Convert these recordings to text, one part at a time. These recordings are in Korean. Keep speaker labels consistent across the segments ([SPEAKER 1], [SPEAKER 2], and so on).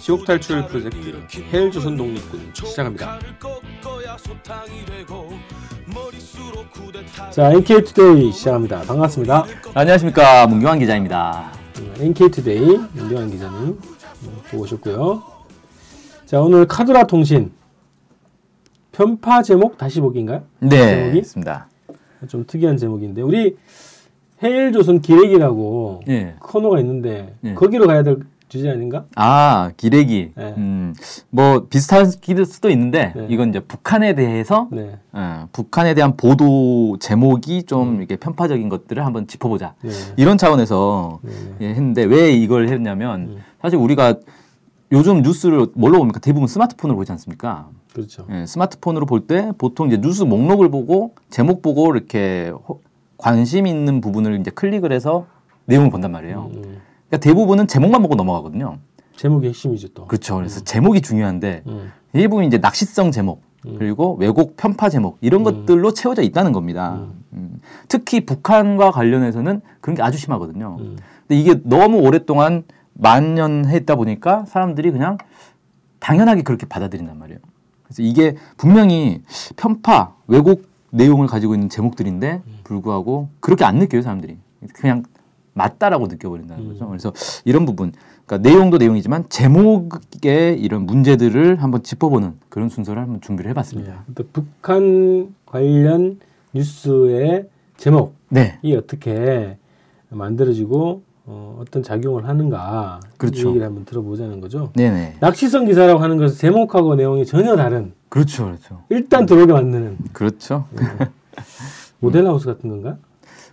[SPEAKER 1] 지옥 탈출 프로젝트 헬조선 독립군 시작합니다.
[SPEAKER 2] 자, NK투데이 시작합니다. 반갑습니다.
[SPEAKER 3] 안녕하십니까 문경환 기자입니다.
[SPEAKER 2] NK투데이 문경환 기자님 음, 보고 오셨고요. 자, 오늘 카더라 통신 편파 제목 다시 보기인가요?
[SPEAKER 3] 네,
[SPEAKER 2] 제목이?
[SPEAKER 3] 있습니다.
[SPEAKER 2] 좀 특이한 제목인데 우리 헬조선 기획이라고
[SPEAKER 3] 예.
[SPEAKER 2] 코너가 있는데
[SPEAKER 3] 예.
[SPEAKER 2] 거기로 가야 될 주제 아닌가?
[SPEAKER 3] 아 기레기.
[SPEAKER 2] 네.
[SPEAKER 3] 음, 뭐 비슷할 수도 있는데
[SPEAKER 2] 네.
[SPEAKER 3] 이건 이제 북한에 대해서
[SPEAKER 2] 네.
[SPEAKER 3] 어, 북한에 대한 보도 제목이 좀 이렇게 편파적인 것들을 한번 짚어보자.
[SPEAKER 2] 네.
[SPEAKER 3] 이런 차원에서
[SPEAKER 2] 네. 네.
[SPEAKER 3] 예, 했는데 왜 이걸 했냐면
[SPEAKER 2] 음.
[SPEAKER 3] 사실 우리가 요즘 뉴스를 뭘로 봅니까? 대부분 스마트폰으로 보지 않습니까?
[SPEAKER 2] 그렇죠.
[SPEAKER 3] 예, 스마트폰으로 볼 때 보통 이제 뉴스 목록을 보고 제목 보고 이렇게 호- 관심 있는 부분을 이제 클릭을 해서 내용을 본단 말이에요.
[SPEAKER 2] 음,
[SPEAKER 3] 그러니까 대부분은 제목만 보고 넘어가거든요.
[SPEAKER 2] 제목이 핵심이죠 또.
[SPEAKER 3] 그렇죠. 그래서 제목이 중요한데
[SPEAKER 2] 음.
[SPEAKER 3] 일부분 이제 낚시성 제목
[SPEAKER 2] 음.
[SPEAKER 3] 그리고 왜곡 편파 제목 이런
[SPEAKER 2] 음.
[SPEAKER 3] 것들로 채워져 있다는 겁니다.
[SPEAKER 2] 음.
[SPEAKER 3] 음. 특히 북한과 관련해서는 그런 게 아주 심하거든요.
[SPEAKER 2] 음.
[SPEAKER 3] 근데 이게 너무 오랫동안 만연했다 보니까 사람들이 그냥 당연하게 그렇게 받아들인단 말이에요. 그래서 이게 분명히 편파, 왜곡 내용을 가지고 있는 제목들인데 불구하고 그렇게 안 느껴요 사람들이. 그냥 맞다라고 느껴버린다는 거죠. 그래서 이런 부분, 그러니까 내용도 내용이지만 제목의 이런 문제들을 한번 짚어보는 그런 순서를 한번 준비를 해봤습니다.
[SPEAKER 2] 예. 또 북한 관련 뉴스의 제목이
[SPEAKER 3] 네,
[SPEAKER 2] 어떻게 만들어지고 어, 어떤 작용을 하는가
[SPEAKER 3] 그렇죠.
[SPEAKER 2] 이 얘기를 한번 들어보자는 거죠.
[SPEAKER 3] 네네,
[SPEAKER 2] 낚시성 기사라고 하는 것은 제목하고 내용이 전혀 다른
[SPEAKER 3] 그렇죠, 그렇죠,
[SPEAKER 2] 일단 들어오게 만드는
[SPEAKER 3] 그렇죠.
[SPEAKER 2] 모델하우스 같은 건가?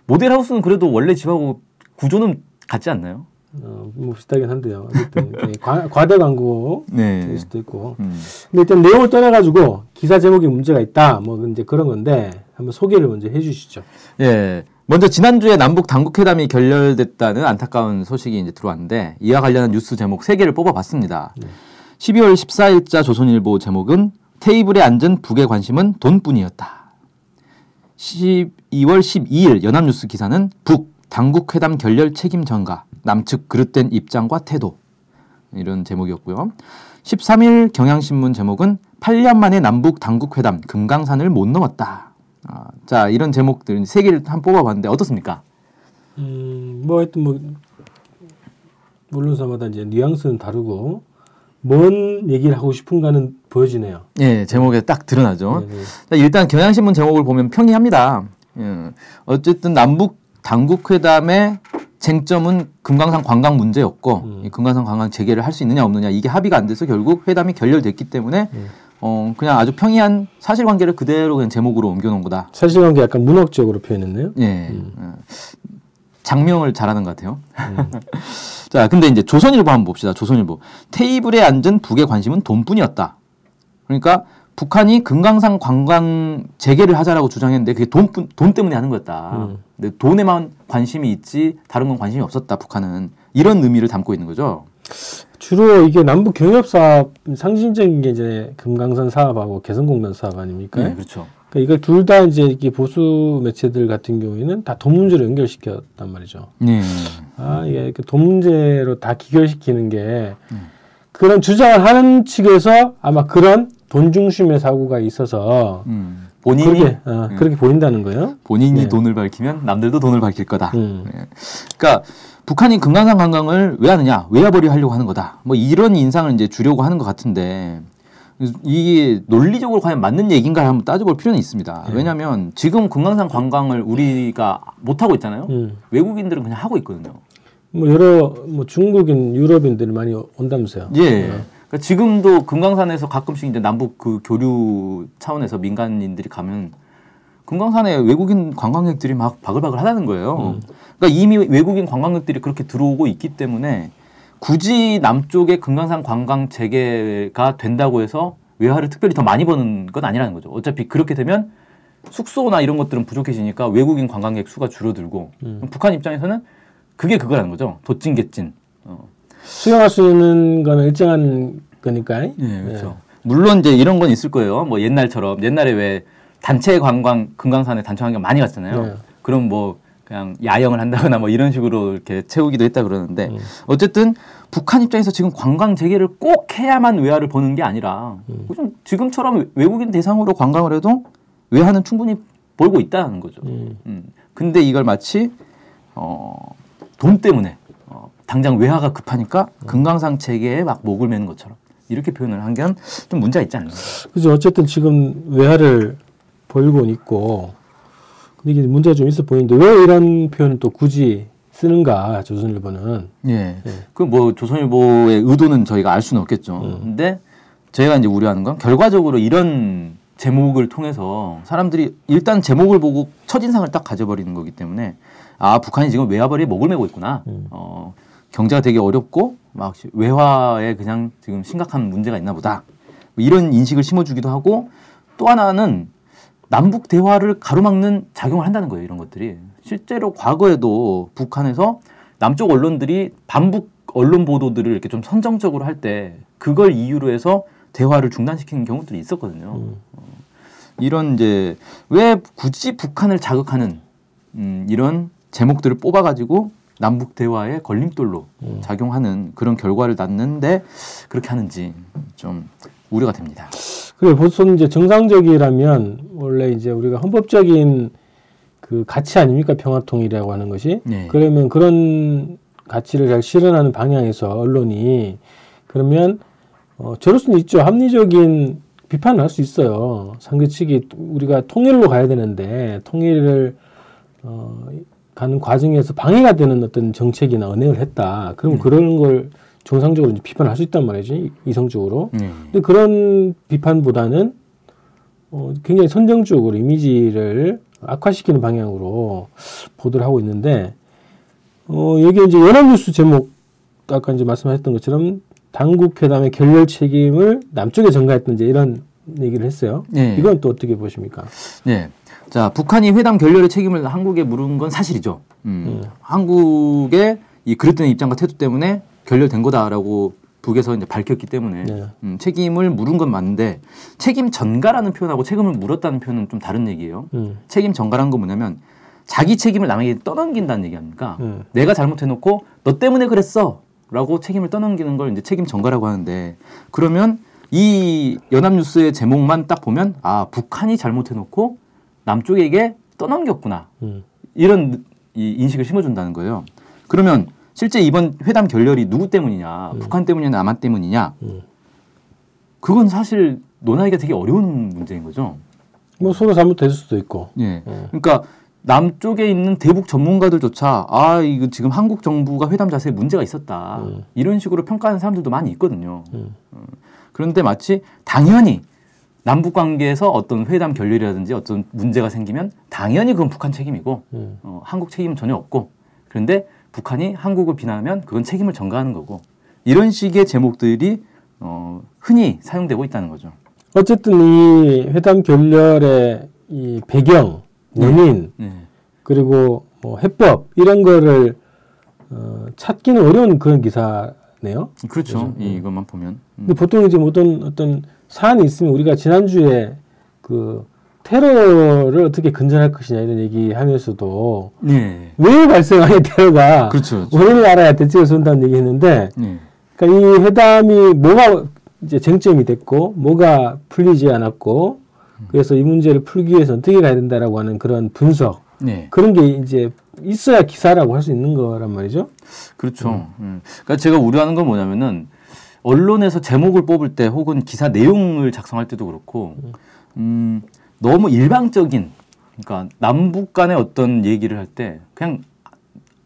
[SPEAKER 3] 모델하우스는 그래도 원래 집하고 구조는 같지 않나요?
[SPEAKER 2] 어, 뭐 비슷하긴 한데요. 어쨌든 예, 과, 과대 광고
[SPEAKER 3] 네.
[SPEAKER 2] 될 수도 있고.
[SPEAKER 3] 음.
[SPEAKER 2] 근데 일단 내용을 떠나가지고 기사 제목에 문제가 있다. 뭐 이제 그런 건데 한번 소개를 먼저 해주시죠.
[SPEAKER 3] 예. 먼저 지난주에 남북 당국 회담이 결렬됐다는 안타까운 소식이 이제 들어왔는데 이와 관련한 뉴스 제목 세 개를 뽑아봤습니다. 12월 14일자 조선일보 제목은 테이블에 앉은 북의 관심은 돈뿐이었다. 12월 12일 연합뉴스 기사는 북 당국 회담 결렬 책임 전가 남측 그릇된 입장과 태도 이런 제목이었고요. 13일 경향신문 제목은 8년 만에 남북 당국 회담 금강산을 못 넘었다. 아, 자 이런 제목들 세 개를 한 뽑아봤는데 어떻습니까?
[SPEAKER 2] 음, 뭐 하여튼 뭐 물론 사마다 이제 뉘앙스는 다르고 뭔 얘기를 하고 싶은가는 보여지네요.
[SPEAKER 3] 예, 제목에 딱 드러나죠.
[SPEAKER 2] 네, 네.
[SPEAKER 3] 자, 일단 경향신문 제목을 보면 평이합니다. 예, 어쨌든 남북 당국 회담의 쟁점은 금강산 관광 문제였고
[SPEAKER 2] 음.
[SPEAKER 3] 이 금강산 관광 재개를 할 수 있느냐 없느냐 이게 합의가 안 돼서 결국 회담이 결렬됐기 때문에
[SPEAKER 2] 음.
[SPEAKER 3] 어 그냥 아주 평이한 사실관계를 그대로 그냥 제목으로 옮겨놓은 거다.
[SPEAKER 2] 사실관계 약간 문학적으로 표현했네요.
[SPEAKER 3] 예,
[SPEAKER 2] 음.
[SPEAKER 3] 어, 장명을 잘하는 것 같아요. 자, 근데 이제 조선일보 한번 봅시다. 조선일보 테이블에 앉은 북의 관심은 돈뿐이었다. 그러니까 북한이 금강산 관광 재개를 하자라고 주장했는데 그게 돈, 돈 때문에 하는 거였다.
[SPEAKER 2] 음.
[SPEAKER 3] 근데 돈에만 관심이 있지 다른 건 관심이 없었다. 북한은 이런 의미를 담고 있는 거죠.
[SPEAKER 2] 주로 이게 남북 경협 사업 상징적인 게 이제 금강산 사업하고 개성공단 사업 아닙니까?
[SPEAKER 3] 네, 그렇죠.
[SPEAKER 2] 그러니까 이걸 둘 다 이제 이렇게 보수 매체들 같은 경우에는 다 돈 문제로 연결시켰단 말이죠.
[SPEAKER 3] 네.
[SPEAKER 2] 아, 이게 그돈 문제로 다 기결시키는 게
[SPEAKER 3] 음.
[SPEAKER 2] 그런 주장을 하는 측에서 아마 그런 돈 중심의 사고가 있어서
[SPEAKER 3] 음, 본인이
[SPEAKER 2] 그렇게 어,
[SPEAKER 3] 음.
[SPEAKER 2] 그렇게 보인다는 거예요.
[SPEAKER 3] 본인이
[SPEAKER 2] 네.
[SPEAKER 3] 돈을 밝히면 남들도 돈을 밝힐 거다.
[SPEAKER 2] 음.
[SPEAKER 3] 예. 그러니까 북한이 금강산 관광을 왜 하느냐, 외화벌이 하려고 하는 거다. 뭐 이런 인상을 이제 주려고 하는 것 같은데 이게 논리적으로 과연 맞는 얘기인가 한번 따져볼 필요는 있습니다.
[SPEAKER 2] 네.
[SPEAKER 3] 왜냐하면 지금 금강산 관광을 우리가 못 하고 있잖아요.
[SPEAKER 2] 음.
[SPEAKER 3] 외국인들은 그냥 하고 있거든요.
[SPEAKER 2] 뭐 여러 뭐 중국인, 유럽인들이 많이 온다면서요.
[SPEAKER 3] 예.
[SPEAKER 2] 어.
[SPEAKER 3] 그러니까 지금도 금강산에서 가끔씩 이제 남북 그 교류 차원에서 민간인들이 가면 금강산에 외국인 관광객들이 막 바글바글 하다는 거예요. 그러니까 이미 외국인 관광객들이 그렇게 들어오고 있기 때문에 굳이 남쪽에 금강산 관광 재개가 된다고 해서 외화를 특별히 더 많이 버는 건 아니라는 거죠. 어차피 그렇게 되면 숙소나 이런 것들은 부족해지니까 외국인 관광객 수가 줄어들고 그럼 북한 입장에서는 그게 그거라는 거죠. 도찐개찐. 어.
[SPEAKER 2] 수용할 수 있는 거는 일정한 거니까.
[SPEAKER 3] 예, 그렇죠. 물론 이제 이런 건 있을 거예요. 뭐 옛날처럼 옛날에 왜 단체 관광 금강산에 단체 관광 많이 갔잖아요.
[SPEAKER 2] 네.
[SPEAKER 3] 그럼 뭐 그냥 야영을 한다거나 뭐 이런 식으로 이렇게 채우기도 했다 그러는데
[SPEAKER 2] 음.
[SPEAKER 3] 어쨌든 북한 입장에서 지금 관광 재개를 꼭 해야만 외화를 버는 게 아니라
[SPEAKER 2] 음.
[SPEAKER 3] 좀 지금처럼 외국인 대상으로 관광을 해도 외화는 충분히 벌고 있다는 거죠.
[SPEAKER 2] 음.
[SPEAKER 3] 음. 근데 이걸 마치 어, 돈 때문에 어, 당장 외화가 급하니까 금강산 체계에 막 목을 매는 것처럼 이렇게 표현을 한게좀 문제가 있지 않나.
[SPEAKER 2] 그죠. 어쨌든 지금 외화를 벌고는 있고, 근데 이게 문제가 좀 있어 보이는데 왜 이런 표현을 또 굳이 쓰는가 조선일보는.
[SPEAKER 3] 예. 그 뭐 조선일보의 의도는 저희가 알 수는 없겠죠.
[SPEAKER 2] 음.
[SPEAKER 3] 근데 저희가 이제 우려하는 건 결과적으로 이런 제목을 통해서 사람들이 일단 제목을 보고 첫 인상을 딱 가져버리는 거기 때문에 아 북한이 지금 외화벌이에 목을 메고 있구나.
[SPEAKER 2] 음.
[SPEAKER 3] 어, 경제가 되게 어렵고 막 외화에 그냥 지금 심각한 문제가 있나 보다. 뭐 이런 인식을 심어주기도 하고 또 하나는 남북 대화를 가로막는 작용을 한다는 거예요. 이런 것들이 실제로 과거에도 북한에서 남쪽 언론들이 반북 언론 보도들을 이렇게 좀 선정적으로 할 때 그걸 이유로 해서 대화를 중단시키는 경우들이 있었거든요.
[SPEAKER 2] 음.
[SPEAKER 3] 이런 이제 왜 굳이 북한을 자극하는 음, 이런 제목들을 뽑아가지고 남북 대화의 걸림돌로
[SPEAKER 2] 음.
[SPEAKER 3] 작용하는 그런 결과를 낳는데 그렇게 하는지 좀 우려가 됩니다.
[SPEAKER 2] 그래 보통 이제 정상적이라면 원래 이제 우리가 헌법적인 그 가치 아닙니까 평화통일이라고 하는 것이
[SPEAKER 3] 네.
[SPEAKER 2] 그러면 그런 가치를 잘 실현하는 방향에서 언론이 그러면 어, 저럴 수는 있죠 합리적인 비판을 할 수 있어요 상대 측이 우리가 통일로 가야 되는데 통일을 어, 가는 과정에서 방해가 되는 어떤 정책이나 언행을 했다 그럼 그런 걸 정상적으로 이제 비판할 수 있단 말이지 이성적으로
[SPEAKER 3] 네.
[SPEAKER 2] 근데 그런 비판보다는 어, 굉장히 선정적으로 이미지를 악화시키는 방향으로 보도를 하고 있는데 어, 여기 이제 연합뉴스 제목 아까 이제 말씀하셨던 것처럼 당국 회담의 결렬 책임을 남쪽에 전가했던 이제 이런 얘기를 했어요.
[SPEAKER 3] 네.
[SPEAKER 2] 이건 또 어떻게 보십니까?
[SPEAKER 3] 네. 자, 북한이 회담 결렬의 책임을 한국에 물은 건 사실이죠. 음. 한국의 이 그랬던 입장과 태도 때문에 결렬된 거다라고 북에서 이제 밝혔기 때문에
[SPEAKER 2] 네.
[SPEAKER 3] 음, 책임을 물은 건 맞는데 책임 전가라는 표현하고 책임을 물었다는 표현은 좀 다른 얘기예요.
[SPEAKER 2] 음,
[SPEAKER 3] 책임 전가라는 건 뭐냐면 자기 책임을 남에게 떠넘긴다는 얘기 아닙니까?
[SPEAKER 2] 음.
[SPEAKER 3] 내가 잘못해놓고 너 때문에 그랬어라고 책임을 떠넘기는 걸 이제 책임 전가라고 하는데 그러면 이 연합뉴스의 제목만 딱 보면 아 북한이 잘못해놓고 남쪽에게 떠넘겼구나
[SPEAKER 2] 음.
[SPEAKER 3] 이런 이 인식을 심어준다는 거예요. 그러면 실제 이번 회담 결렬이 누구 때문이냐, 북한 때문이냐, 남한 때문이냐,
[SPEAKER 2] 음.
[SPEAKER 3] 그건 사실 논하기가 되게 어려운 문제인 거죠.
[SPEAKER 2] 뭐 서로 잘못됐을 수도 있고.
[SPEAKER 3] 예.
[SPEAKER 2] 음.
[SPEAKER 3] 그러니까 남쪽에 있는 대북 전문가들조차 아 이거 지금 한국 정부가 회담 자세에 문제가 있었다
[SPEAKER 2] 음.
[SPEAKER 3] 이런 식으로 평가하는 사람들도 많이 있거든요.
[SPEAKER 2] 음.
[SPEAKER 3] 어, 그런데 마치 당연히 남북 관계에서 어떤 회담 결렬이라든지 어떤 문제가 생기면 당연히 그건 북한 책임이고
[SPEAKER 2] 음.
[SPEAKER 3] 어, 한국 책임은 전혀 없고 그런데 북한이 한국을 비난하면 그건 책임을 전가하는 거고 이런 식의 제목들이 어, 흔히 사용되고 있다는 거죠.
[SPEAKER 2] 어쨌든 이 회담 결렬의 이 배경, 원인,
[SPEAKER 3] 네.
[SPEAKER 2] 그리고 뭐 해법 이런 거를 어, 찾기는 어려운 그런 기사네요.
[SPEAKER 3] 그렇죠. 이, 이것만 보면. 음.
[SPEAKER 2] 근데 보통 이제 어떤 어떤 사안이 있으면 우리가 지난주에 그 테러를 어떻게 근절할 것이냐 이런 얘기하면서도
[SPEAKER 3] 네.
[SPEAKER 2] 왜 발생하는 테러가
[SPEAKER 3] 그렇죠.
[SPEAKER 2] 원인을 알아야 대책을 세운다는 얘기했는데
[SPEAKER 3] 네.
[SPEAKER 2] 그러니까 이 회담이 뭐가 이제 쟁점이 됐고 뭐가 풀리지 않았고 그래서 이 문제를 풀기 위해서 어떻게 가야 된다라고 하는 그런 분석
[SPEAKER 3] 네.
[SPEAKER 2] 그런 게 이제 있어야 기사라고 할 수 있는 거란 말이죠.
[SPEAKER 3] 그렇죠. 음. 그러니까 제가 우려하는 건 뭐냐면은 언론에서 제목을 뽑을 때 혹은 기사 내용을 작성할 때도 그렇고 음, 너무 일방적인 그러니까 남북 간의 어떤 얘기를 할 때 그냥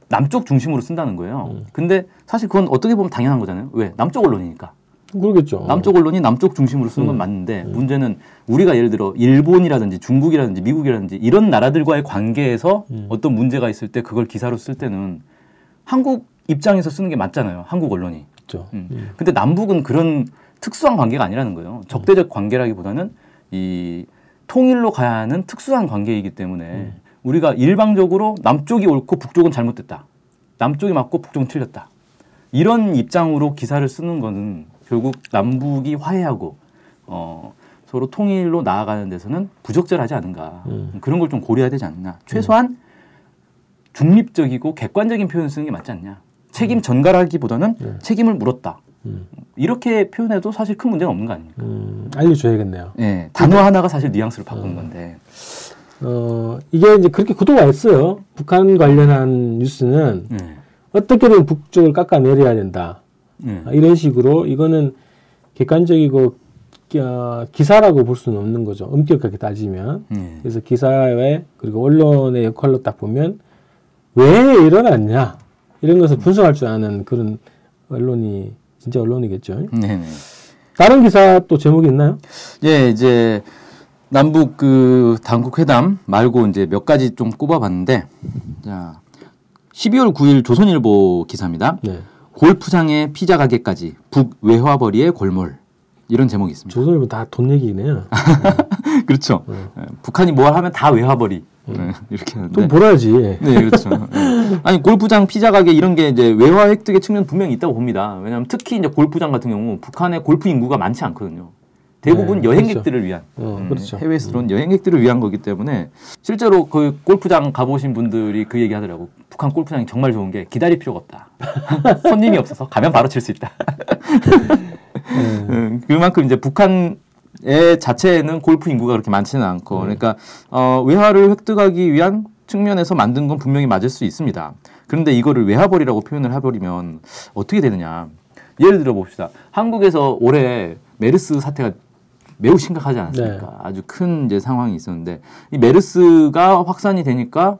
[SPEAKER 3] 남쪽 중심으로 쓴다는 거예요. 근데 사실 그건 어떻게 보면 당연한 거잖아요. 왜? 남쪽 언론이니까.
[SPEAKER 2] 그러겠죠.
[SPEAKER 3] 남쪽 언론이 남쪽 중심으로 쓰는 건 맞는데 문제는 우리가 예를 들어 일본이라든지 중국이라든지 미국이라든지 이런 나라들과의 관계에서 어떤 문제가 있을 때 그걸 기사로 쓸 때는 한국 입장에서 쓰는 게 맞잖아요. 한국 언론이.
[SPEAKER 2] 그렇죠.
[SPEAKER 3] 음. 근데 남북은 그런 특수한 관계가 아니라는 거예요. 적대적 관계라기보다는 이 통일로 가야 하는 특수한 관계이기 때문에 우리가 일방적으로 남쪽이 옳고 북쪽은 잘못됐다. 남쪽이 맞고 북쪽은 틀렸다. 이런 입장으로 기사를 쓰는 거는 결국 남북이 화해하고 어, 서로 통일로 나아가는 데서는 부적절하지 않은가
[SPEAKER 2] 음.
[SPEAKER 3] 그런 걸 좀 고려해야 되지 않나 최소한 중립적이고 객관적인 표현을 쓰는 게 맞지 않냐. 책임 전가라기보다는
[SPEAKER 2] 네.
[SPEAKER 3] 책임을 물었다.
[SPEAKER 2] 음.
[SPEAKER 3] 이렇게 표현해도 사실 큰 문제는 없는 거 아닙니까?
[SPEAKER 2] 음, 알려줘야겠네요.
[SPEAKER 3] 예, 단어 하나가 사실 뉘앙스를 바꾼
[SPEAKER 2] 음.
[SPEAKER 3] 건데.
[SPEAKER 2] 어, 이게 이제 그렇게 구도가 있어요. 북한 관련한 뉴스는
[SPEAKER 3] 예.
[SPEAKER 2] 어떻게든 북쪽을 깎아내려야 된다.
[SPEAKER 3] 예.
[SPEAKER 2] 아, 이런 식으로 이거는 객관적이고 기- 어, 기사라고 볼 수는 없는 거죠. 엄격하게 따지면.
[SPEAKER 3] 예.
[SPEAKER 2] 그래서 기사에 그리고 언론의 역할로 딱 보면 왜 일어났냐 이런 것을 분석할 줄 아는 그런 언론이 진짜 언론이겠죠.
[SPEAKER 3] 네, 네.
[SPEAKER 2] 다른 기사 또 제목이 있나요?
[SPEAKER 3] 예, 이제 남북 그 당국 회담 말고 이제 몇 가지 좀 꼽아봤는데, 자, 12월 9일 조선일보 기사입니다.
[SPEAKER 2] 네.
[SPEAKER 3] 골프장에 피자 가게까지 북 외화벌이의 골몰 이런 제목이 있습니다.
[SPEAKER 2] 조선일보 다 돈 얘기네요.
[SPEAKER 3] 그렇죠.
[SPEAKER 2] 네.
[SPEAKER 3] 예, 북한이 뭘 하면 다 외화벌이 예, 이렇게
[SPEAKER 2] 좀
[SPEAKER 3] 하는데.
[SPEAKER 2] 벌어야지.
[SPEAKER 3] 네, 그렇죠. 예. 아니 골프장, 피자 가게 이런 게 이제 외화 획득의 측면 분명히 있다고 봅니다. 왜냐하면 특히 이제 골프장 같은 경우 북한의 골프 인구가 많지 않거든요. 대부분
[SPEAKER 2] 네,
[SPEAKER 3] 여행객들을 위한
[SPEAKER 2] 어,
[SPEAKER 3] 음,
[SPEAKER 2] 그렇죠.
[SPEAKER 3] 해외에서 들어온 여행객들을 위한 거기 때문에 실제로 그 골프장 가보신 분들이 그 얘기 하더라고. 북한 골프장이 정말 좋은 게 기다릴 필요가 없다. 손님이 없어서 가면 바로 칠 수 있다.
[SPEAKER 2] 네.
[SPEAKER 3] 음, 그만큼 이제 북한 의 자체에는 골프 인구가 그렇게 많지는 않고 그러니까 어, 외화를 획득하기 위한 측면에서 만든 건 분명히 맞을 수 있습니다. 그런데 이거를 외화벌이라고 표현을 해버리면 어떻게 되느냐? 예를 들어 봅시다. 한국에서 올해 메르스 사태가 매우 심각하지 않았습니까? 아주 큰 이제 상황이 있었는데 이 메르스가 확산이 되니까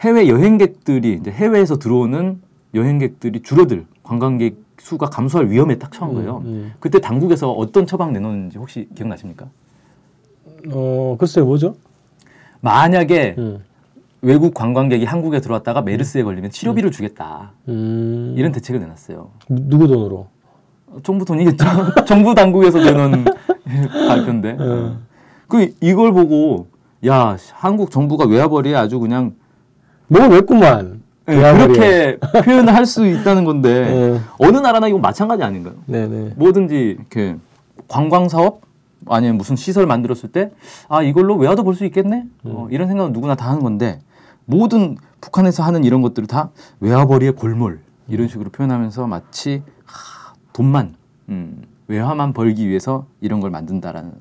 [SPEAKER 3] 해외 여행객들이 이제 해외에서 들어오는 여행객들이 줄어들 관광객 수가 감소할 위험에 딱 처한 거예요.
[SPEAKER 2] 음,
[SPEAKER 3] 그때 당국에서 어떤 처방 내놓는지 혹시 기억나십니까?
[SPEAKER 2] 음. 어, 글쎄요, 뭐죠?
[SPEAKER 3] 만약에
[SPEAKER 2] 음.
[SPEAKER 3] 외국 관광객이 한국에 들어왔다가 메르스에 걸리면 치료비를 주겠다.
[SPEAKER 2] 음.
[SPEAKER 3] 이런 대책을 내놨어요.
[SPEAKER 2] 누- 누구 돈으로?
[SPEAKER 3] 어, 정부 돈이겠죠. 정부 당국에서 내놓은 발표인데.
[SPEAKER 2] 어.
[SPEAKER 3] 그 이걸 보고 야 한국 정부가 외화벌이에 아주 그냥
[SPEAKER 2] 뭐 냈구만.
[SPEAKER 3] 예,
[SPEAKER 2] 외화벌이에.
[SPEAKER 3] 그렇게 표현을 할 수 있다는 건데
[SPEAKER 2] 예.
[SPEAKER 3] 어느 나라나 이건 마찬가지 아닌가요?
[SPEAKER 2] 네네.
[SPEAKER 3] 뭐든지 이렇게 관광 사업 아니면 무슨 시설 만들었을 때 아 이걸로 외화도 볼 수 있겠네 어, 이런 생각은 누구나 다 하는 건데 모든 북한에서 하는 이런 것들을 다 외화벌이의 골몰 이런 식으로 표현하면서 마치 하, 돈만 음, 외화만 벌기 위해서 이런 걸 만든다라는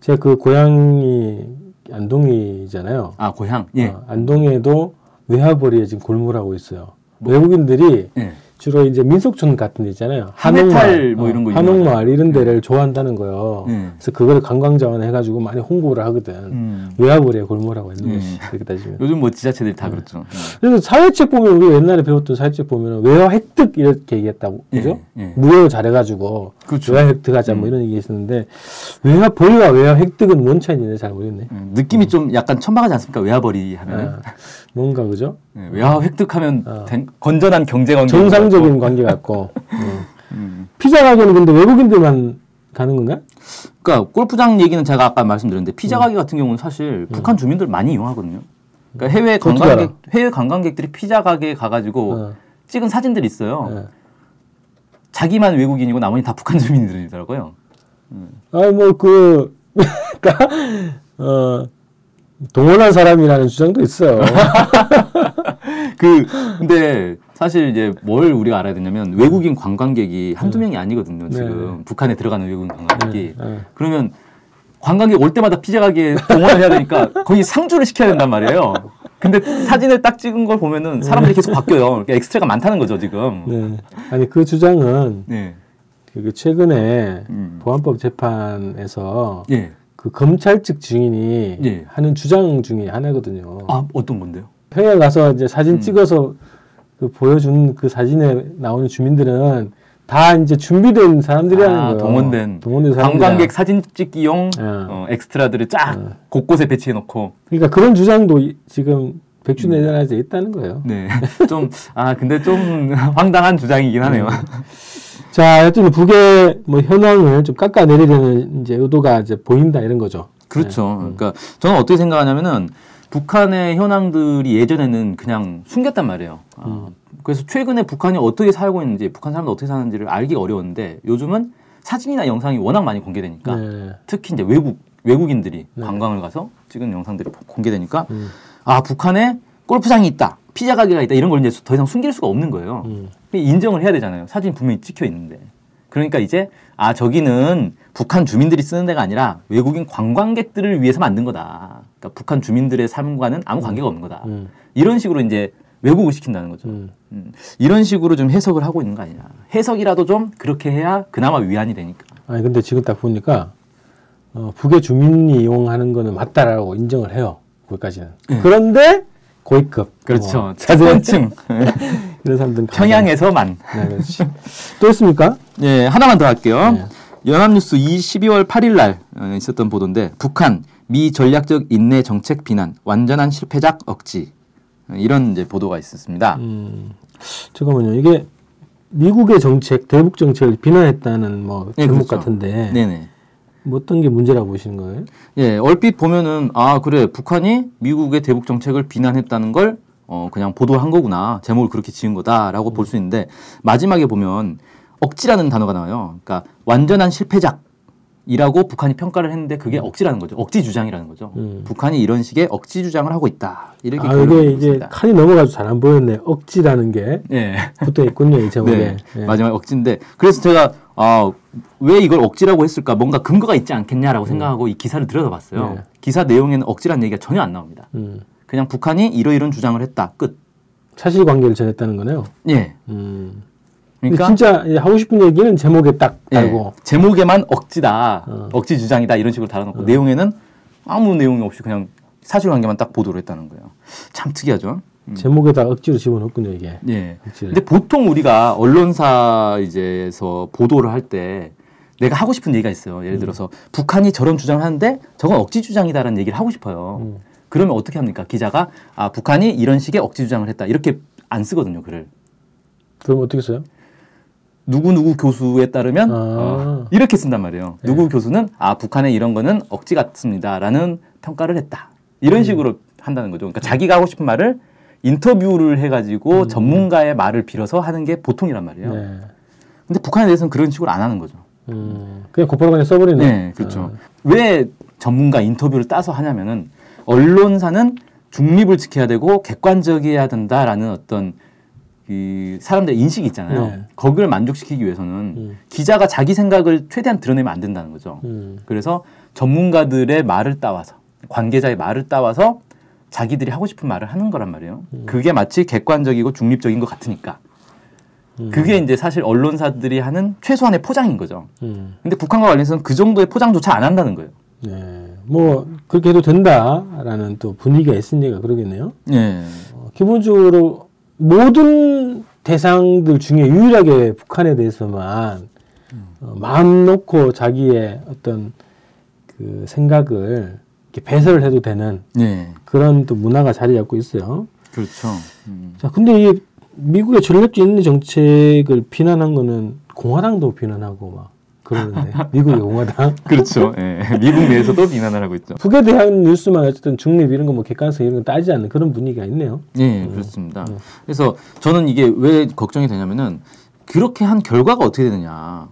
[SPEAKER 2] 제가 그 고향이 안동이잖아요.
[SPEAKER 3] 아 고향 예
[SPEAKER 2] 어, 안동에도 외화벌이에 지금 골몰하고 있어요. 외국인들이
[SPEAKER 3] 예.
[SPEAKER 2] 주로 이제 민속촌 같은 데 있잖아요.
[SPEAKER 3] 한해탈 뭐 이런 거
[SPEAKER 2] 한옥마을 이런 데를 좋아한다는 거예요.
[SPEAKER 3] 예.
[SPEAKER 2] 그래서 그거를 관광 자원 해가지고 많이 홍보를 하거든.
[SPEAKER 3] 음.
[SPEAKER 2] 외화벌이에 골몰하고 있는
[SPEAKER 3] 예.
[SPEAKER 2] 거지. 그렇게 따지면.
[SPEAKER 3] 요즘 뭐 지자체들이 다 그렇죠.
[SPEAKER 2] 그래서 사회책 보면 우리 옛날에 배웠던 사회책 보면 외화 획득 이렇게 얘기했다고
[SPEAKER 3] 예.
[SPEAKER 2] 그죠?
[SPEAKER 3] 예.
[SPEAKER 2] 무효 잘해가지고
[SPEAKER 3] 그렇죠.
[SPEAKER 2] 외화 획득하자 뭐
[SPEAKER 3] 음.
[SPEAKER 2] 이런 얘기 있었는데 외화 벌과 외화 획득은 뭔 차이인지 잘 모르겠네.
[SPEAKER 3] 음, 느낌이 좀 약간 천박하지 않습니까? 외화 벌이 하면은
[SPEAKER 2] 아, 뭔가 그죠?
[SPEAKER 3] 예, 외화 획득하면
[SPEAKER 2] 어.
[SPEAKER 3] 된- 건전한 경제 관계
[SPEAKER 2] 정상적인 관계 같고 음.
[SPEAKER 3] 음.
[SPEAKER 2] 피자 가게는 근데 외국인들만 가는 건가?
[SPEAKER 3] 그러니까 골프장 얘기는 제가 아까 말씀드렸는데
[SPEAKER 2] 음.
[SPEAKER 3] 피자 가게 같은 경우는 사실 북한 주민들 많이 이용하거든요. 그러니까 해외 관광객 해외 관광객들이 피자 가게에 가가지고
[SPEAKER 2] 어.
[SPEAKER 3] 찍은 사진들이 있어요.
[SPEAKER 2] 예.
[SPEAKER 3] 자기만 외국인이고 나머지 다 북한 주민들이더라고요.
[SPEAKER 2] 아니 뭐그 그러니까 어 동원한 사람이라는 주장도 있어요.
[SPEAKER 3] 그 근데 사실 이제 뭘 우리가 알아야 되냐면 외국인 관광객이 한두 명이 아니거든요. 지금
[SPEAKER 2] 네.
[SPEAKER 3] 북한에 들어가는 외국인 관광객이.
[SPEAKER 2] 예, 예.
[SPEAKER 3] 그러면 관광객 올 때마다 피자 가게에 동원을 해야 되니까 거의 상주를 시켜야 된단 말이에요. 근데 사진을 딱 찍은 걸 보면은 사람들이 계속 바뀌어요. 그러니까 엑스트라가 많다는 거죠 지금.
[SPEAKER 2] 네. 아니 그 주장은
[SPEAKER 3] 네.
[SPEAKER 2] 그 최근에
[SPEAKER 3] 음.
[SPEAKER 2] 보안법 재판에서
[SPEAKER 3] 예.
[SPEAKER 2] 그 검찰 측 증인이
[SPEAKER 3] 예.
[SPEAKER 2] 하는 주장 중에 하나거든요.
[SPEAKER 3] 아 어떤 건데요?
[SPEAKER 2] 평양 가서 이제 사진
[SPEAKER 3] 음.
[SPEAKER 2] 찍어서 그 보여준 그 사진에 나오는 주민들은 다 이제 준비된 사람들이라는
[SPEAKER 3] 아,
[SPEAKER 2] 거예요.
[SPEAKER 3] 동원된
[SPEAKER 2] 동원된 사람들.
[SPEAKER 3] 관광객 사진 찍기용
[SPEAKER 2] 예.
[SPEAKER 3] 어, 엑스트라들을 쫙
[SPEAKER 2] 예.
[SPEAKER 3] 곳곳에 배치해 놓고.
[SPEAKER 2] 그러니까 그런 주장도 이- 지금
[SPEAKER 3] 음.
[SPEAKER 2] 백주 내전에서 있다는 거예요.
[SPEAKER 3] 네. 좀 아 근데 좀 황당한 주장이긴 하네요.
[SPEAKER 2] 음. 자, 여튼 북의 뭐 현황을 좀 깎아내리려는 이제 의도가 이제 보인다 이런 거죠.
[SPEAKER 3] 그렇죠.
[SPEAKER 2] 음.
[SPEAKER 3] 그러니까 저는 어떻게 생각하냐면은 북한의 현황들이 예전에는 그냥 숨겼단 말이에요. 아,
[SPEAKER 2] 음.
[SPEAKER 3] 그래서 최근에 북한이 어떻게 살고 있는지, 북한 사람들 어떻게 사는지를 알기가 어려웠는데 요즘은 사진이나 영상이 워낙 많이 공개되니까
[SPEAKER 2] 네.
[SPEAKER 3] 특히 이제 외국 외국인들이
[SPEAKER 2] 네.
[SPEAKER 3] 관광을 가서 찍은 영상들이 공개되니까
[SPEAKER 2] 음.
[SPEAKER 3] 아 북한에 골프장이 있다, 피자 가게가 있다 이런 걸 이제 더 이상 숨길 수가 없는 거예요.
[SPEAKER 2] 음.
[SPEAKER 3] 인정을 해야 되잖아요. 사진 분명히 찍혀 있는데. 그러니까 이제 아 저기는 북한 주민들이 쓰는 데가 아니라 외국인 관광객들을 위해서 만든 거다. 그러니까 북한 주민들의 삶과는 아무 관계가 없는 거다.
[SPEAKER 2] 음.
[SPEAKER 3] 이런 식으로 이제 왜곡을 시킨다는 거죠.
[SPEAKER 2] 음.
[SPEAKER 3] 음, 이런 식으로 좀 해석을 하고 있는 거 아니냐. 해석이라도 좀 그렇게 해야 그나마 위안이 되니까.
[SPEAKER 2] 아니 근데 지금 딱 보니까 어, 북의 주민이 이용하는 거는 맞다라고 인정을 해요. 거기까지는.
[SPEAKER 3] 네.
[SPEAKER 2] 그런데 고위급.
[SPEAKER 3] 그렇죠.
[SPEAKER 2] 뭐,
[SPEAKER 3] 차선층
[SPEAKER 2] 이런 사람들은
[SPEAKER 3] 평양에서만.
[SPEAKER 2] 네, 그렇지. 또 있습니까?
[SPEAKER 3] 예, 하나만 더 할게요.
[SPEAKER 2] 네.
[SPEAKER 3] 연합뉴스 2 12월 8일 날 어, 있었던 보도인데 북한 미 전략적 인내 정책 비난 완전한 실패작 억지 어, 이런 이제 보도가 있었습니다.
[SPEAKER 2] 음, 잠깐만요. 이게 미국의 정책, 대북 정책을 비난했다는 뭐
[SPEAKER 3] 네,
[SPEAKER 2] 제목
[SPEAKER 3] 그렇죠.
[SPEAKER 2] 같은데
[SPEAKER 3] 네네.
[SPEAKER 2] 뭐 어떤 게 문제라고 보시는 거예요?
[SPEAKER 3] 예, 얼핏 보면은 아 그래 북한이 미국의 대북 정책을 비난했다는 걸 어, 그냥 보도한 거구나 제목을 그렇게 지은 거다라고 볼수 있는데 마지막에 보면 억지라는 단어가 나와요. 그러니까 완전한 실패작 이라고 북한이 평가를 했는데 그게 억지라는 거죠. 억지 주장이라는 거죠.
[SPEAKER 2] 음.
[SPEAKER 3] 북한이 이런 식의 억지 주장을 하고 있다. 이렇게
[SPEAKER 2] 아 이게 이제. 칸이 넘어가서 잘 안 보였네. 억지라는 게
[SPEAKER 3] 예.
[SPEAKER 2] 붙어 있군요 이 제목에.
[SPEAKER 3] 네,
[SPEAKER 2] 예.
[SPEAKER 3] 마지막 억지인데 그래서 제가 아, 왜 이걸 억지라고 했을까 뭔가 근거가 있지 않겠냐라고 생각하고 이 기사를 들여다봤어요.
[SPEAKER 2] 음. 네.
[SPEAKER 3] 기사 내용에는 억지라는 얘기가 전혀 안 나옵니다.
[SPEAKER 2] 음,
[SPEAKER 3] 그냥 북한이 이러이런 주장을 했다. 끝.
[SPEAKER 2] 사실관계를 전했다는 거네요.
[SPEAKER 3] 예.
[SPEAKER 2] 음.
[SPEAKER 3] 그러니까
[SPEAKER 2] 진짜 하고 싶은 얘기는 제목에 딱
[SPEAKER 3] 예,
[SPEAKER 2] 달고.
[SPEAKER 3] 제목에만 억지다,
[SPEAKER 2] 어.
[SPEAKER 3] 억지 주장이다 이런 식으로 달아놓고 내용에는 아무 내용이 없이 그냥 사실관계만 딱 보도를 했다는 거예요. 참 특이하죠. 음.
[SPEAKER 2] 제목에다 억지로 집어넣군요 이게.
[SPEAKER 3] 예.
[SPEAKER 2] 억지를.
[SPEAKER 3] 근데 보통 우리가 언론사 이제서 보도를 할 때 내가 하고 싶은 얘기가 있어요. 예를 들어서 북한이 저런 주장을 하는데 저건 억지 주장이다라는 얘기를 하고 싶어요.
[SPEAKER 2] 음.
[SPEAKER 3] 그러면 어떻게 합니까? 기자가 아 북한이 이런 식의 억지 주장을 했다 이렇게 안 쓰거든요 글을.
[SPEAKER 2] 그럼 어떻게 써요?
[SPEAKER 3] 누구 누구 교수에 따르면
[SPEAKER 2] 아.
[SPEAKER 3] 어, 이렇게 쓴단 말이에요.
[SPEAKER 2] 네.
[SPEAKER 3] 누구 교수는 아 북한의 이런 거는 억지 같습니다라는 평가를 했다. 이런 식으로 한다는 거죠. 그러니까 자기가 하고 싶은 말을 인터뷰를 해가지고 전문가의 말을 빌어서 하는 게 보통이란 말이에요.
[SPEAKER 2] 네.
[SPEAKER 3] 근데 북한에 대해서는 그런 식으로 안 하는 거죠.
[SPEAKER 2] 음, 그냥 곧바로 그냥 써버리네.
[SPEAKER 3] 네, 그렇죠.
[SPEAKER 2] 아,
[SPEAKER 3] 왜 전문가 인터뷰를 따서 하냐면은 언론사는 중립을 지켜야 되고 객관적이어야 된다라는 어떤 그 사람들의 인식이 있잖아요.
[SPEAKER 2] 네.
[SPEAKER 3] 거기를 만족시키기 위해서는
[SPEAKER 2] 음.
[SPEAKER 3] 기자가 자기 생각을 최대한 드러내면 안 된다는 거죠.
[SPEAKER 2] 음,
[SPEAKER 3] 그래서 전문가들의 말을 따와서 관계자의 말을 따와서 자기들이 하고 싶은 말을 하는 거란 말이에요. 그게 마치 객관적이고 중립적인 것 같으니까.
[SPEAKER 2] 음.
[SPEAKER 3] 그게 이제 사실 언론사들이 하는 최소한의 포장인 거죠.
[SPEAKER 2] 음,
[SPEAKER 3] 근데 북한과 관련해서는 그 정도의 포장조차 안 한다는 거예요.
[SPEAKER 2] 네. 뭐 그렇게 해도 된다라는 또 분위기가 있으니까 그러겠네요.
[SPEAKER 3] 예.
[SPEAKER 2] 어, 기본적으로 모든 대상들 중에 유일하게 북한에 대해서만 어, 마음 놓고 자기의 어떤 그 생각을 이렇게 배설을 해도 되는
[SPEAKER 3] 예.
[SPEAKER 2] 그런 또 문화가 자리 잡고 있어요.
[SPEAKER 3] 그렇죠. 음.
[SPEAKER 2] 자, 근데 이 미국의 전략적 인내 정책을 비난한 거는 공화당도 비난하고 막 그러는데 미국의 공화당
[SPEAKER 3] 그렇죠. 예. 미국 내에서도 비난을 하고 있죠.
[SPEAKER 2] 북에 대한 뉴스만 어쨌든 중립 이런 거 뭐 객관성 이런 거 따지지 않는 그런 분위기가 있네요.
[SPEAKER 3] 예, 그렇습니다. 그래서 저는 이게 왜 걱정이 되냐면은 그렇게 한 결과가 어떻게 되느냐.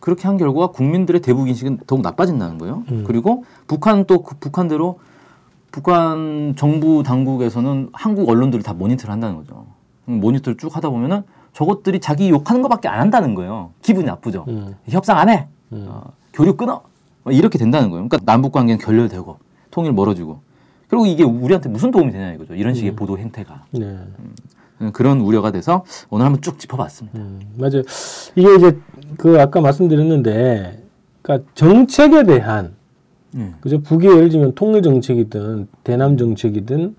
[SPEAKER 3] 그렇게 한 결과가 국민들의 대북 인식은 더욱 나빠진다는 거예요.
[SPEAKER 2] 음.
[SPEAKER 3] 그리고 북한 또 그 북한대로 북한 정부 당국에서는 한국 언론들을 다 모니터를 한다는 거죠. 음, 모니터를 쭉 하다 보면은 저것들이 자기 욕하는 것밖에 안 한다는 거예요. 기분이 나쁘죠.
[SPEAKER 2] 음,
[SPEAKER 3] 협상 안 해.
[SPEAKER 2] 음.
[SPEAKER 3] 어, 교류 끊어. 막 이렇게 된다는 거예요. 그러니까 남북 관계는 결렬되고 통일 멀어지고. 그리고 이게 우리한테 무슨 도움이 되냐 이거죠. 이런 식의 보도 행태가.
[SPEAKER 2] 네.
[SPEAKER 3] 음, 그런 우려가 돼서 오늘 한번 쭉 짚어봤습니다.
[SPEAKER 2] 음, 맞아요. 이게 이제 그 아까 말씀드렸는데, 그러니까 정책에 대한
[SPEAKER 3] 예.
[SPEAKER 2] 그죠? 북이 예를 들면 통일 정책이든 대남 정책이든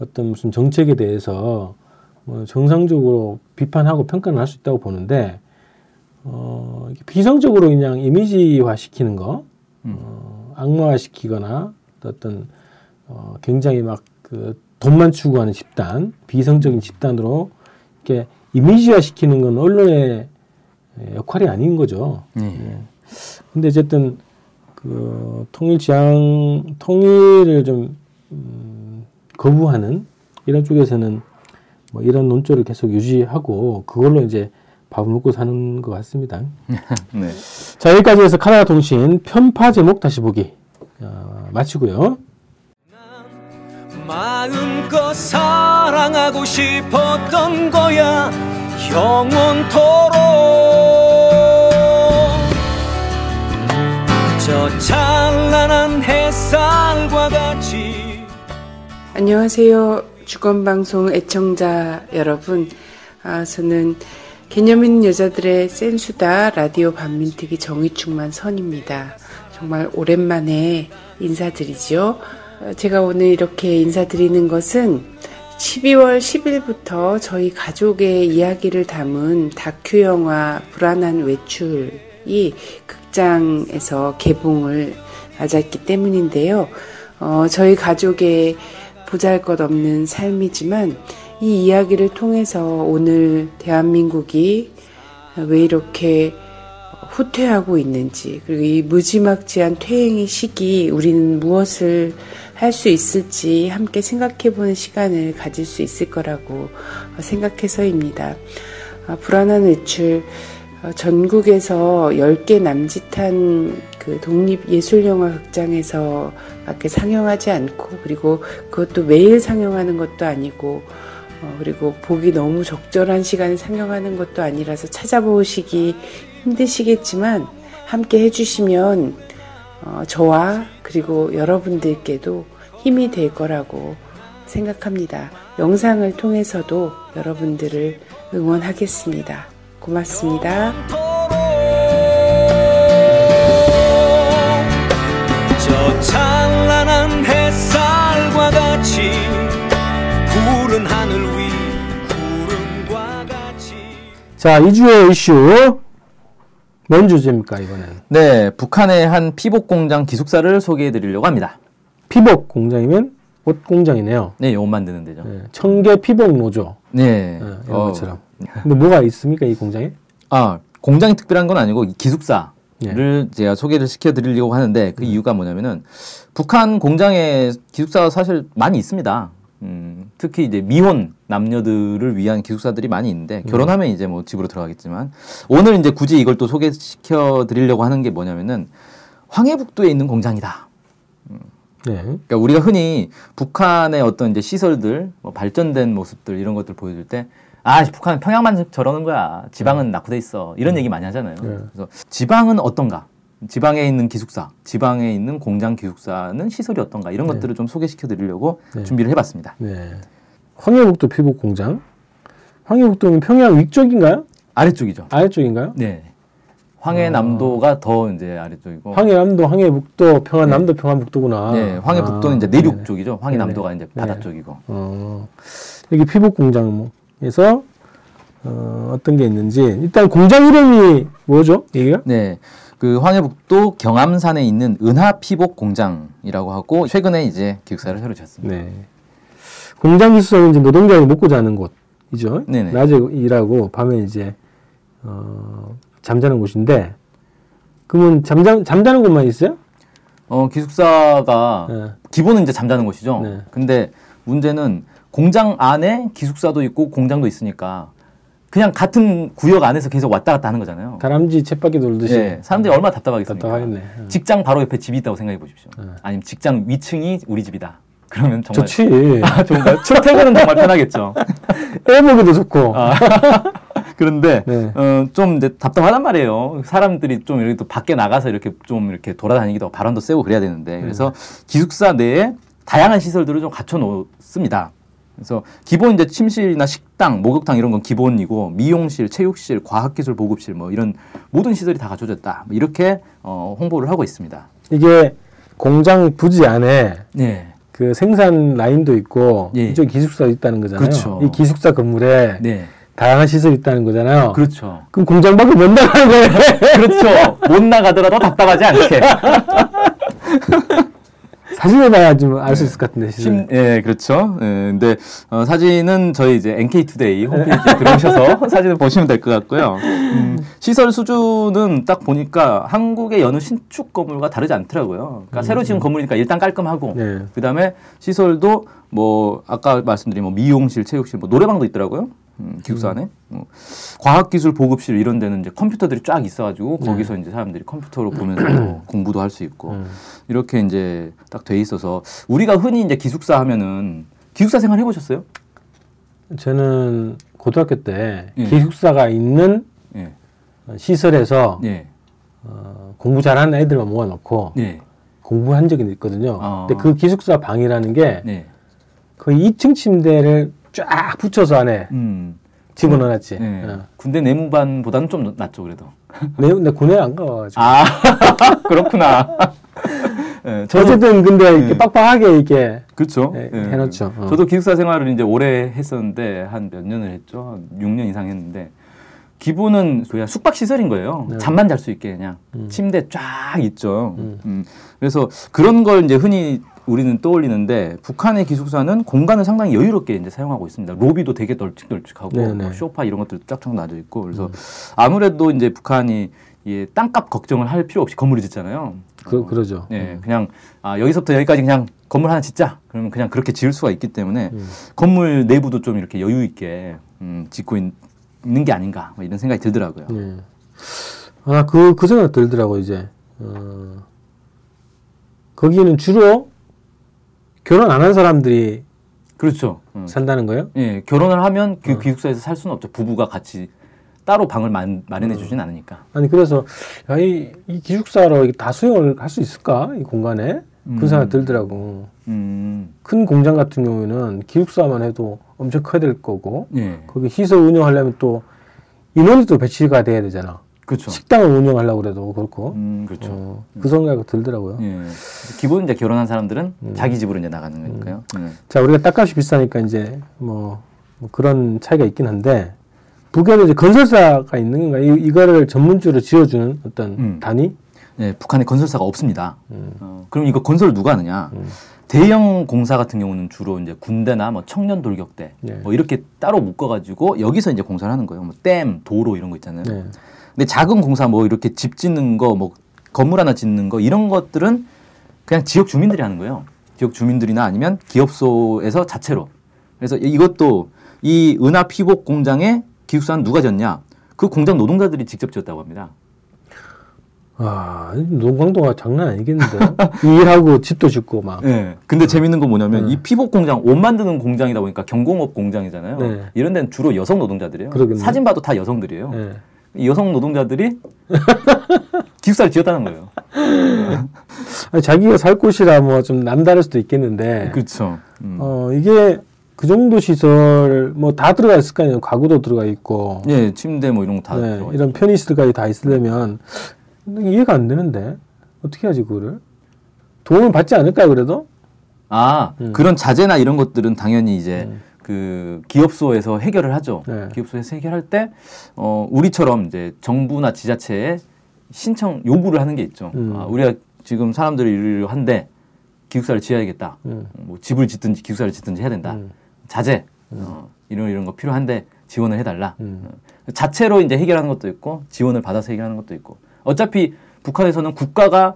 [SPEAKER 2] 어떤 무슨 정책에 대해서 뭐 정상적으로 비판하고 평가를 할수 있다고 보는데 어, 이렇게 비성적으로 그냥 이미지화 시키는 거,
[SPEAKER 3] 음.
[SPEAKER 2] 어, 악마화 시키거나 또 어떤 어, 굉장히 막 그 돈만 추구하는 집단, 비성적인 집단으로 이렇게 이미지화 시키는 건 언론의 역할이 아닌 거죠.
[SPEAKER 3] 예.
[SPEAKER 2] 근데 어쨌든 그 통일 지향 통일을 좀 음, 거부하는 이런 쪽에서는 뭐 이런 논조를 계속 유지하고 그걸로 이제 밥을 먹고 사는 것 같습니다.
[SPEAKER 3] 네.
[SPEAKER 2] 자 여기까지 해서 카나다 통신 편파 제목 다시 보기 어, 마치고요.
[SPEAKER 4] 마음껏 살 사랑하고 싶었던 거야 영원토록 저 찬란한 햇살과 같이
[SPEAKER 5] 안녕하세요. 주권방송 애청자 여러분. 아, 저는 개념 있는 여자들의 센수다 라디오 반민특위 정의충만 선입니다. 정말 오랜만에 인사드리죠. 어, 제가 오늘 이렇게 인사드리는 것은 12월 10일부터 저희 가족의 이야기를 담은 다큐 영화 불안한 외출이 극장에서 개봉을 맞았기 때문인데요. 어, 저희 가족의 보잘 것 없는 삶이지만 이 이야기를 통해서 오늘 대한민국이 왜 이렇게 후퇴하고 있는지 그리고 이 무지막지한 퇴행의 시기 우리는 무엇을 할 수 있을지 함께 생각해 보는 시간을 가질 수 있을 거라고 생각해서입니다. 아, 불안한 외출 어, 전국에서 10개 남짓한 그 독립 예술 영화 극장에서 밖에 상영하지 않고 그리고 그것도 매일 상영하는 것도 아니고 어, 그리고 보기 너무 적절한 시간에 상영하는 것도 아니라서 찾아보시기 힘드시겠지만 함께 해주시면 어, 저와 그리고 여러분들께도 힘이 될 거라고 생각합니다. 영상을 통해서도 여러분들을 응원하겠습니다. 고맙습니다.
[SPEAKER 2] 자, 2주의 이슈. 뭔 주제입니까, 이번엔?
[SPEAKER 3] 네, 북한의 한 피복 공장 기숙사를 소개해 드리려고 합니다.
[SPEAKER 2] 피복 공장이면 옷 공장이네요.
[SPEAKER 3] 네, 옷 만드는 데죠.
[SPEAKER 2] 네, 청계 피복 노조.
[SPEAKER 3] 네.
[SPEAKER 2] 네, 이런
[SPEAKER 3] 어,
[SPEAKER 2] 것처럼. 근데 뭐가 있습니까, 이 공장에?
[SPEAKER 3] 아, 공장이 특별한 건 아니고 이 기숙사를
[SPEAKER 2] 네.
[SPEAKER 3] 제가 소개를 시켜 드리려고 하는데 그 이유가 뭐냐면은 북한 공장에 기숙사가 사실 많이 있습니다. 음, 특히 이제 미혼 남녀들을 위한 기숙사들이 많이 있는데 결혼하면 이제 뭐 집으로 들어가겠지만 오늘 이제 굳이 이걸 또 소개시켜 드리려고 하는 게 뭐냐면은 황해북도에 있는 공장이다.
[SPEAKER 2] 네.
[SPEAKER 3] 그러니까 우리가 흔히 북한의 어떤 이제 시설들, 뭐 발전된 모습들 이런 것들 보여줄 때, 아 북한은 평양만 저러는 거야. 지방은 낙후돼 있어. 이런 얘기 많이 하잖아요.
[SPEAKER 2] 네.
[SPEAKER 3] 그래서 지방은 어떤가? 지방에 있는 기숙사, 지방에 있는 공장 기숙사는 시설이 어떤가? 이런
[SPEAKER 2] 네.
[SPEAKER 3] 것들을 좀 소개시켜 드리려고
[SPEAKER 2] 네.
[SPEAKER 3] 준비를 해봤습니다.
[SPEAKER 2] 네. 황해북도 피복 공장. 황해북도는 평양 위쪽인가요?
[SPEAKER 3] 아래쪽이죠.
[SPEAKER 2] 아래쪽인가요?
[SPEAKER 3] 네. 황해남도가 더 이제 아래쪽이고.
[SPEAKER 2] 황해남도, 황해북도, 평안남도, 평안북도구나.
[SPEAKER 3] 네, 황해북도는
[SPEAKER 2] 아,
[SPEAKER 3] 이제 내륙
[SPEAKER 2] 네네.
[SPEAKER 3] 쪽이죠. 황해남도가
[SPEAKER 2] 네네.
[SPEAKER 3] 이제 바다
[SPEAKER 2] 네.
[SPEAKER 3] 쪽이고.
[SPEAKER 2] 어, 여기 피복 공장에서 어, 어떤 게 있는지 일단 공장 이름이 뭐죠? 여기가?
[SPEAKER 3] 네. 그 황해북도 경암산에 있는 은하 피복 공장이라고 하고 최근에 이제 기숙사를 새로 지었습니다.
[SPEAKER 2] 네. 공장 기숙사는 이제 노동자들이 먹고 자는 곳이죠.
[SPEAKER 3] 네네.
[SPEAKER 2] 낮에 일하고 밤에 이제 어, 잠자는 곳인데 그러면 잠자 잠자는 곳만 있어요?
[SPEAKER 3] 어, 기숙사가
[SPEAKER 2] 네.
[SPEAKER 3] 기본은 이제 잠자는 곳이죠.
[SPEAKER 2] 네.
[SPEAKER 3] 근데 문제는 공장 안에 기숙사도 있고 공장도 있으니까 그냥 같은 구역 안에서 계속 왔다 갔다 하는 거잖아요.
[SPEAKER 2] 다람쥐 쳇바퀴 돌듯이
[SPEAKER 3] 네, 사람들이 얼마나 답답하겠습니까?
[SPEAKER 2] 답답하겠네. 어.
[SPEAKER 3] 직장 바로 옆에 집이 있다고 생각해 보십시오.
[SPEAKER 2] 네.
[SPEAKER 3] 아니면 직장 위층이 우리 집이다. 그러면 정말
[SPEAKER 2] 좋지.
[SPEAKER 3] 아, 좋은가요? 출퇴근은 정말 편하겠죠.
[SPEAKER 2] 애 보기도 좋고.
[SPEAKER 3] 아, 그런데
[SPEAKER 2] 네.
[SPEAKER 3] 어, 좀 이제 답답하단 말이에요. 사람들이 좀 이렇게 또 밖에 나가서 이렇게 좀 이렇게 돌아다니기도 하고 바람도 쐬고 그래야 되는데 그래서 기숙사 내에 다양한 시설들을 좀 갖춰 놓습니다. 그래서 기본 이제 침실이나 식당, 목욕탕 이런 건 기본이고 미용실, 체육실, 과학기술 보급실 뭐 이런 모든 시설이 다 갖춰졌다. 뭐 이렇게 어, 홍보를 하고 있습니다.
[SPEAKER 2] 이게 공장 부지 안에
[SPEAKER 3] 네,
[SPEAKER 2] 그 생산 라인도 있고
[SPEAKER 3] 예.
[SPEAKER 2] 이쪽 기숙사 있다는 거잖아요.
[SPEAKER 3] 그렇죠.
[SPEAKER 2] 이 기숙사 건물에
[SPEAKER 3] 네,
[SPEAKER 2] 다양한 시설이 있다는 거잖아요.
[SPEAKER 3] 그렇죠.
[SPEAKER 2] 그럼 공장 밖에 못 나가는 거예요.
[SPEAKER 3] 그렇죠. 못 나가더라도 답답하지 않게.
[SPEAKER 2] 사진에 봐야 좀 알 수 있을 것 같은데.
[SPEAKER 3] 심, 예, 그렇죠. 예, 근데 어, 사진은 저희 이제 NK투데이 홈페이지에 들어오셔서 사진을 보시면 될 것 같고요. 음, 시설 수준은 딱 보니까 한국의 여느 신축 건물과 다르지 않더라고요. 그러니까 새로 지은 건물이니까 일단 깔끔하고,
[SPEAKER 2] 네.
[SPEAKER 3] 그다음에 시설도 뭐 아까 말씀드린 뭐 미용실, 체육실, 뭐 노래방도 있더라고요. 음, 기숙사 안에 뭐 과학기술 보급실 이런 데는 이제 컴퓨터들이 쫙 있어가지고 거기서 이제 사람들이 컴퓨터로 보면서 또 공부도 할 수 있고
[SPEAKER 2] 음.
[SPEAKER 3] 이렇게 이제 딱 돼 있어서 우리가 흔히 이제 기숙사 하면은 기숙사 생활 해보셨어요?
[SPEAKER 2] 저는 고등학교 때
[SPEAKER 3] 예.
[SPEAKER 2] 기숙사가 있는
[SPEAKER 3] 예.
[SPEAKER 2] 시설에서
[SPEAKER 3] 예.
[SPEAKER 2] 어, 공부 잘하는 애들만 모아놓고
[SPEAKER 3] 예.
[SPEAKER 2] 공부한 적이 있거든요.
[SPEAKER 3] 어.
[SPEAKER 2] 근데 그 기숙사 방이라는 게
[SPEAKER 3] 네.
[SPEAKER 2] 거의 2층 침대를 쫙 붙여서 안에
[SPEAKER 3] 음.
[SPEAKER 2] 집어넣어놨지.
[SPEAKER 3] 네.
[SPEAKER 2] 어.
[SPEAKER 3] 군대 내무반보다는 좀 낫죠 그래도.
[SPEAKER 2] 내, 내 군에 안 가가지고.
[SPEAKER 3] 아 그렇구나. 예, 저도
[SPEAKER 2] 어쨌든 근데 이렇게
[SPEAKER 3] 예.
[SPEAKER 2] 빡빡하게 이렇게
[SPEAKER 3] 그렇죠.
[SPEAKER 2] 예, 해놓죠. 어.
[SPEAKER 3] 저도 기숙사 생활을 이제 오래 했었는데 한 몇 년을 했죠. 한 6년 이상 했는데 기본은 그냥 숙박 시설인 거예요.
[SPEAKER 2] 네.
[SPEAKER 3] 잠만 잘 수 있게 그냥
[SPEAKER 2] 음.
[SPEAKER 3] 침대 쫙 있죠.
[SPEAKER 2] 음.
[SPEAKER 3] 음. 그래서 그런 걸 이제 흔히 우리는 떠올리는데 북한의 기숙사는 공간을 상당히 여유롭게 이제 사용하고 있습니다. 로비도 되게 널찍널찍하고
[SPEAKER 2] 네,
[SPEAKER 3] 뭐
[SPEAKER 2] 네.
[SPEAKER 3] 소파 이런 것들도 쫙쫙 놔져 있고 그래서 아무래도 이제 북한이 이 땅값 걱정을 할 필요 없이 건물을 짓잖아요.
[SPEAKER 2] 그,
[SPEAKER 3] 어,
[SPEAKER 2] 그러죠.
[SPEAKER 3] 네, 그냥 아, 여기서부터 여기까지 그냥 건물 하나 짓자. 그러면 그냥 그렇게 지을 수가 있기 때문에
[SPEAKER 2] 음.
[SPEAKER 3] 건물 내부도 좀 이렇게 여유 있게 음, 짓고 있, 는게 아닌가 뭐 이런 생각이 들더라고요.
[SPEAKER 2] 네. 아, 그, 그 생각 들더라고, 이제. 어, 거기는 주로 결혼 안 한 사람들이
[SPEAKER 3] 그렇죠. 음.
[SPEAKER 2] 산다는 거예요?
[SPEAKER 3] 예, 결혼을 하면
[SPEAKER 2] 어.
[SPEAKER 3] 그 기숙사에서 살 수는 없죠. 부부가 같이 따로 방을 마,
[SPEAKER 2] 어.
[SPEAKER 3] 마련해 주진 않으니까.
[SPEAKER 2] 아니, 그래서, 야, 이, 이 기숙사로 다 수용을 할 수 있을까? 이 공간에?
[SPEAKER 3] 음.
[SPEAKER 2] 그 생각 들더라고.
[SPEAKER 3] 음,
[SPEAKER 2] 큰 공장 같은 경우에는 기숙사만 해도 엄청 커야 될 거고,
[SPEAKER 3] 예,
[SPEAKER 2] 거기 시설 운영하려면 또 인원이 또 배치가 돼야 되잖아.
[SPEAKER 3] 그렇죠.
[SPEAKER 2] 식당을 운영하려고 그래도 그렇고.
[SPEAKER 3] 음, 그렇죠.
[SPEAKER 2] 어, 그 생각이 들더라고요.
[SPEAKER 3] 예, 기본 이제 결혼한 사람들은
[SPEAKER 2] 음.
[SPEAKER 3] 자기 집으로 이제 나가는 거니까요. 음.
[SPEAKER 2] 자, 우리가 땅값이 비싸니까 이제 뭐, 뭐 그런 차이가 있긴 한데 북에도 이제 건설사가 있는 건가? 이, 이거를 전문주로 지어주는 어떤
[SPEAKER 3] 음.
[SPEAKER 2] 단위?
[SPEAKER 3] 예, 북한에 건설사가 없습니다.
[SPEAKER 2] 음.
[SPEAKER 3] 어, 그럼 이거 건설 누가 하느냐?
[SPEAKER 2] 음.
[SPEAKER 3] 대형 공사 같은 경우는 주로 이제 군대나 뭐 청년 돌격대
[SPEAKER 2] 네.
[SPEAKER 3] 뭐 이렇게 따로 묶어가지고 여기서 이제 공사를 하는 거예요. 뭐 댐, 도로 이런 거 있잖아요.
[SPEAKER 2] 네.
[SPEAKER 3] 근데 작은 공사 뭐 이렇게 집 짓는 거, 뭐 건물 하나 짓는 거 이런 것들은 그냥 지역 주민들이 하는 거예요. 지역 주민들이나 아니면 기업소에서 자체로. 그래서 이- 이것도 이 은하 피복 공장에 기숙사는 누가 졌냐? 그 공장 노동자들이 직접 지었다고 합니다.
[SPEAKER 2] 아, 노광도가 장난 아니겠는데? 일하고 집도 짓고 막.
[SPEAKER 3] 예. 근데 재밌는 건 뭐냐면
[SPEAKER 2] 네.
[SPEAKER 3] 이 피복 공장 옷 만드는 공장이다 보니까 경공업 공장이잖아요.
[SPEAKER 2] 네.
[SPEAKER 3] 이런 데는 주로 여성 노동자들이에요.
[SPEAKER 2] 그러겠네.
[SPEAKER 3] 사진 봐도 다 여성들이에요.
[SPEAKER 2] 네.
[SPEAKER 3] 이 여성 노동자들이 기숙사를 지었다는 거예요.
[SPEAKER 2] 아니, 자기가 살 곳이라 뭐 좀 남다를 수도 있겠는데,
[SPEAKER 3] 그렇죠. 음.
[SPEAKER 2] 어, 이게 그 정도 시설 뭐 다 들어가 있을 거 아니에요. 가구도 들어가 있고,
[SPEAKER 3] 예, 침대 뭐 이런 거다
[SPEAKER 2] 네, 이런 편의시설까지 다 있으려면 이해가 안 되는데 어떻게 하지 그거를? 도움을 받지 않을까요 그래도?
[SPEAKER 3] 아
[SPEAKER 2] 음.
[SPEAKER 3] 그런 자재나 이런 것들은 당연히 이제
[SPEAKER 2] 음.
[SPEAKER 3] 그 기업소에서 해결을 하죠.
[SPEAKER 2] 네.
[SPEAKER 3] 기업소에서 해결할 때 어, 우리처럼 이제 정부나 지자체에 신청 요구를 하는 게 있죠.
[SPEAKER 2] 음.
[SPEAKER 3] 아, 우리가 지금 사람들이 이를 한데 기숙사를 지어야겠다.
[SPEAKER 2] 음.
[SPEAKER 3] 뭐 집을 짓든지 기숙사를 짓든지 해야 된다.
[SPEAKER 2] 음.
[SPEAKER 3] 자재 어, 이런 이런 거 필요한데 지원을 해달라.
[SPEAKER 2] 음.
[SPEAKER 3] 어, 자체로 이제 해결하는 것도 있고 지원을 받아서 해결하는 것도 있고 어차피 북한에서는 국가가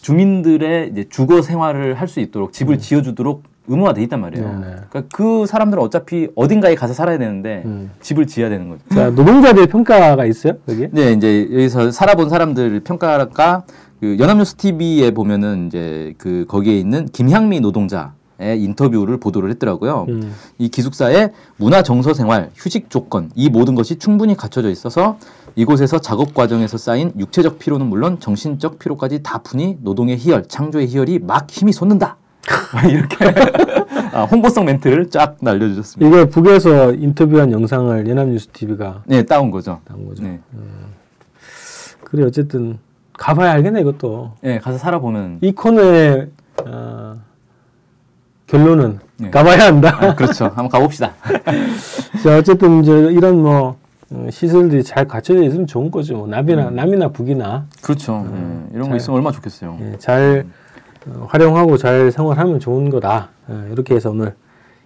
[SPEAKER 3] 주민들의 이제 주거 생활을 할 수 있도록 집을 지어주도록 의무화돼 있단 말이에요.
[SPEAKER 2] 음. 네네.
[SPEAKER 3] 그러니까 그 사람들은 어차피 어딘가에 가서 살아야 되는데
[SPEAKER 2] 음.
[SPEAKER 3] 집을 지어야 되는 거죠.
[SPEAKER 2] 자 노동자들 평가가 있어요 여기?
[SPEAKER 3] 네, 이제 여기서 살아본 사람들 평가가 그 연합뉴스 TV에 보면은 이제 그 거기에 있는 김향미 노동자 의 인터뷰를 보도를 했더라고요.
[SPEAKER 2] 음.
[SPEAKER 3] 이 기숙사의 문화 정서 생활, 휴식 조건 이 모든 것이 충분히 갖춰져 있어서 이곳에서 작업 과정에서 쌓인 육체적 피로는 물론 정신적 피로까지 다 푸니 노동의 희열, 창조의 희열이 막 힘이 솟는다. 이렇게 아, 홍보성 멘트를 쫙 날려주셨습니다.
[SPEAKER 2] 이거 북에서 인터뷰한 영상을 연합뉴스 TV가
[SPEAKER 3] 네, 따온 거죠.
[SPEAKER 2] 나온 거죠.
[SPEAKER 3] 네,
[SPEAKER 2] 그래 어쨌든 가봐야 알겠네 이것도.
[SPEAKER 3] 네 가서 살아보면
[SPEAKER 2] 이 코너의 어, 결론은
[SPEAKER 3] 네.
[SPEAKER 2] 가봐야 한다.
[SPEAKER 3] 아, 그렇죠. 한번 가봅시다.
[SPEAKER 2] 자 어쨌든 이제 이런 뭐 어, 시설들이 잘 갖춰져 있으면 좋은 거죠. 뭐 남이나 남이나 북이나
[SPEAKER 3] 그렇죠. 네, 이런 거
[SPEAKER 2] 잘-
[SPEAKER 3] 있으면 얼마나 좋겠어요.
[SPEAKER 2] 예, 잘 어, 활용하고 잘 생활하면 좋은 거다. 어, 이렇게 해서 오늘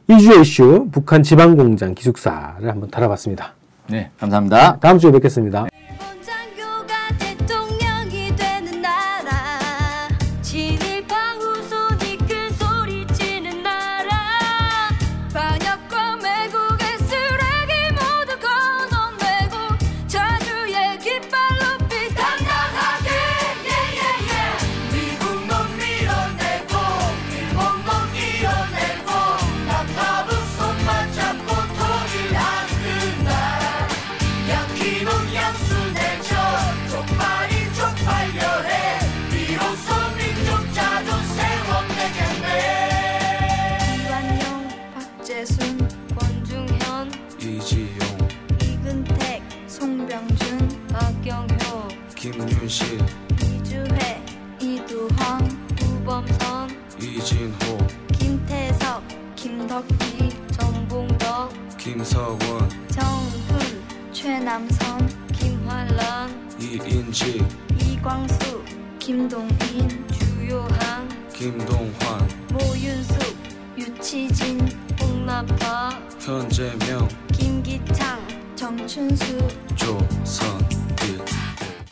[SPEAKER 2] 이주의 이슈 북한 지방 공장 기숙사를 한번 다뤄봤습니다.
[SPEAKER 3] 네, 감사합니다.
[SPEAKER 2] 다음 주에 뵙겠습니다.